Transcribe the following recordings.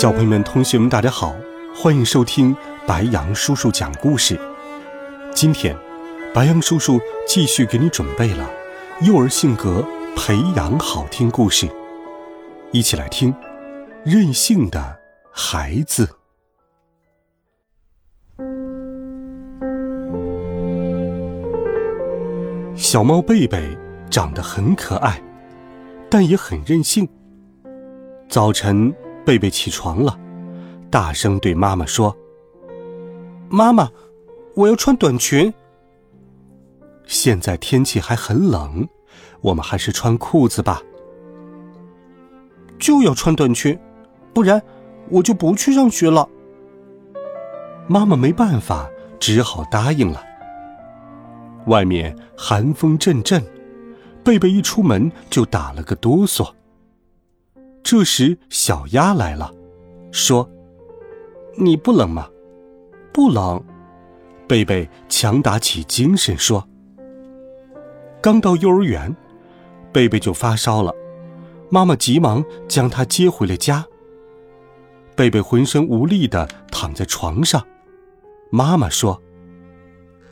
小朋友们、同学们，大家好，欢迎收听白羊叔叔讲故事。今天，白羊叔叔继续给你准备了幼儿性格培养好听故事，一起来听《任性的孩子》。小猫贝贝长得很可爱，但也很任性。早晨。贝贝起床了，大声对妈妈说：“妈妈，我要穿短裙。现在天气还很冷，我们还是穿裤子吧。就要穿短裙，不然我就不去上学了。”妈妈没办法，只好答应了。外面寒风阵阵，贝贝一出门就打了个哆嗦。这时，小鸭来了，说：“你不冷吗？”“不冷。”贝贝强打起精神说。刚到幼儿园，贝贝就发烧了，妈妈急忙将他接回了家。贝贝浑身无力的躺在床上，妈妈说：“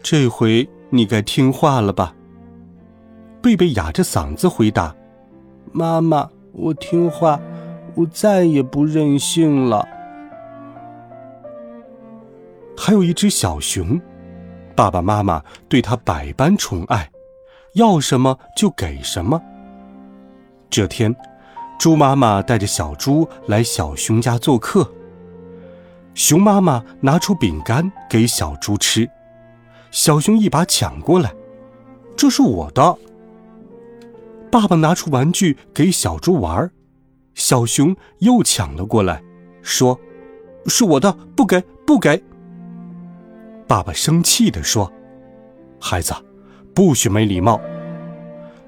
这回你该听话了吧？”贝贝哑着嗓子回答：“妈妈。”我听话，我再也不任性了。还有一只小熊，爸爸妈妈对它百般宠爱，要什么就给什么。这天，猪妈妈带着小猪来小熊家做客，熊妈妈拿出饼干给小猪吃，小熊一把抢过来，这是我的。爸爸拿出玩具给小猪玩儿，小熊又抢了过来，说：“是我的，不给，不给。”爸爸生气地说：“孩子，不许没礼貌。”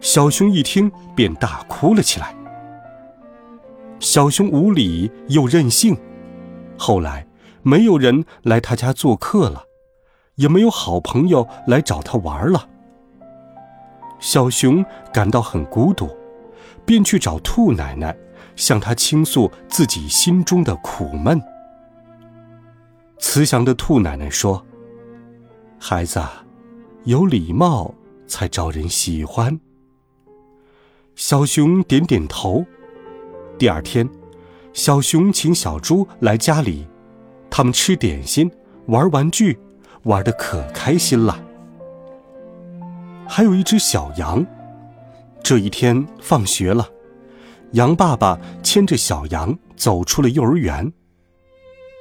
小熊一听便大哭了起来。小熊无礼又任性，后来没有人来他家做客了，也没有好朋友来找他玩了。小熊感到很孤独，便去找兔奶奶，向他倾诉自己心中的苦闷。慈祥的兔奶奶说：“孩子，有礼貌才招人喜欢。”小熊点点头。第二天，小熊请小猪来家里，他们吃点心、玩玩具，玩的可开心了。还有一只小羊。这一天放学了，羊爸爸牵着小羊走出了幼儿园。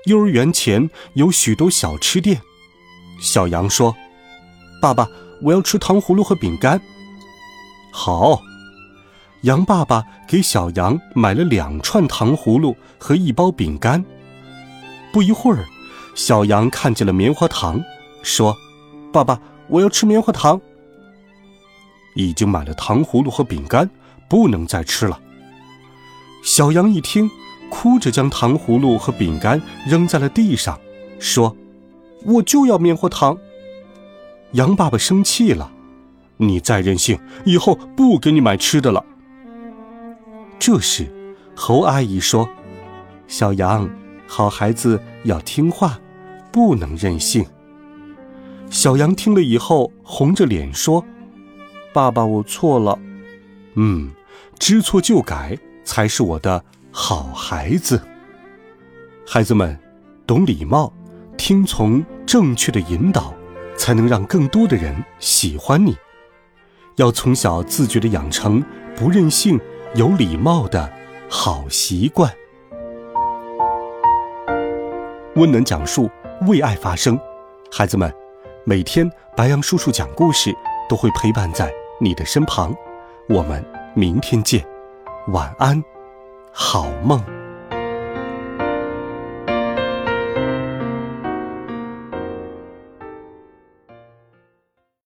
幼儿园前有许多小吃店。小羊说：“爸爸，我要吃糖葫芦和饼干。”好，羊爸爸给小羊买了两串糖葫芦和一包饼干。不一会儿，小羊看见了棉花糖，说：“爸爸，我要吃棉花糖。”已经买了糖葫芦和饼干，不能再吃了。小羊一听，哭着将糖葫芦和饼干扔在了地上，说：“我就要棉花糖。”羊爸爸生气了：“你再任性，以后不给你买吃的了。”这时，猴阿姨说：“小羊，好孩子要听话，不能任性。”小羊听了以后，红着脸说。爸爸，我错了。嗯，知错就改才是我的好孩子。孩子们，懂礼貌，听从正确的引导，才能让更多的人喜欢你。要从小自觉的养成不任性、有礼貌的好习惯。温暖讲述，为爱发声。孩子们，每天白羊叔叔讲故事。都会陪伴在你的身旁，我们明天见，晚安，好梦。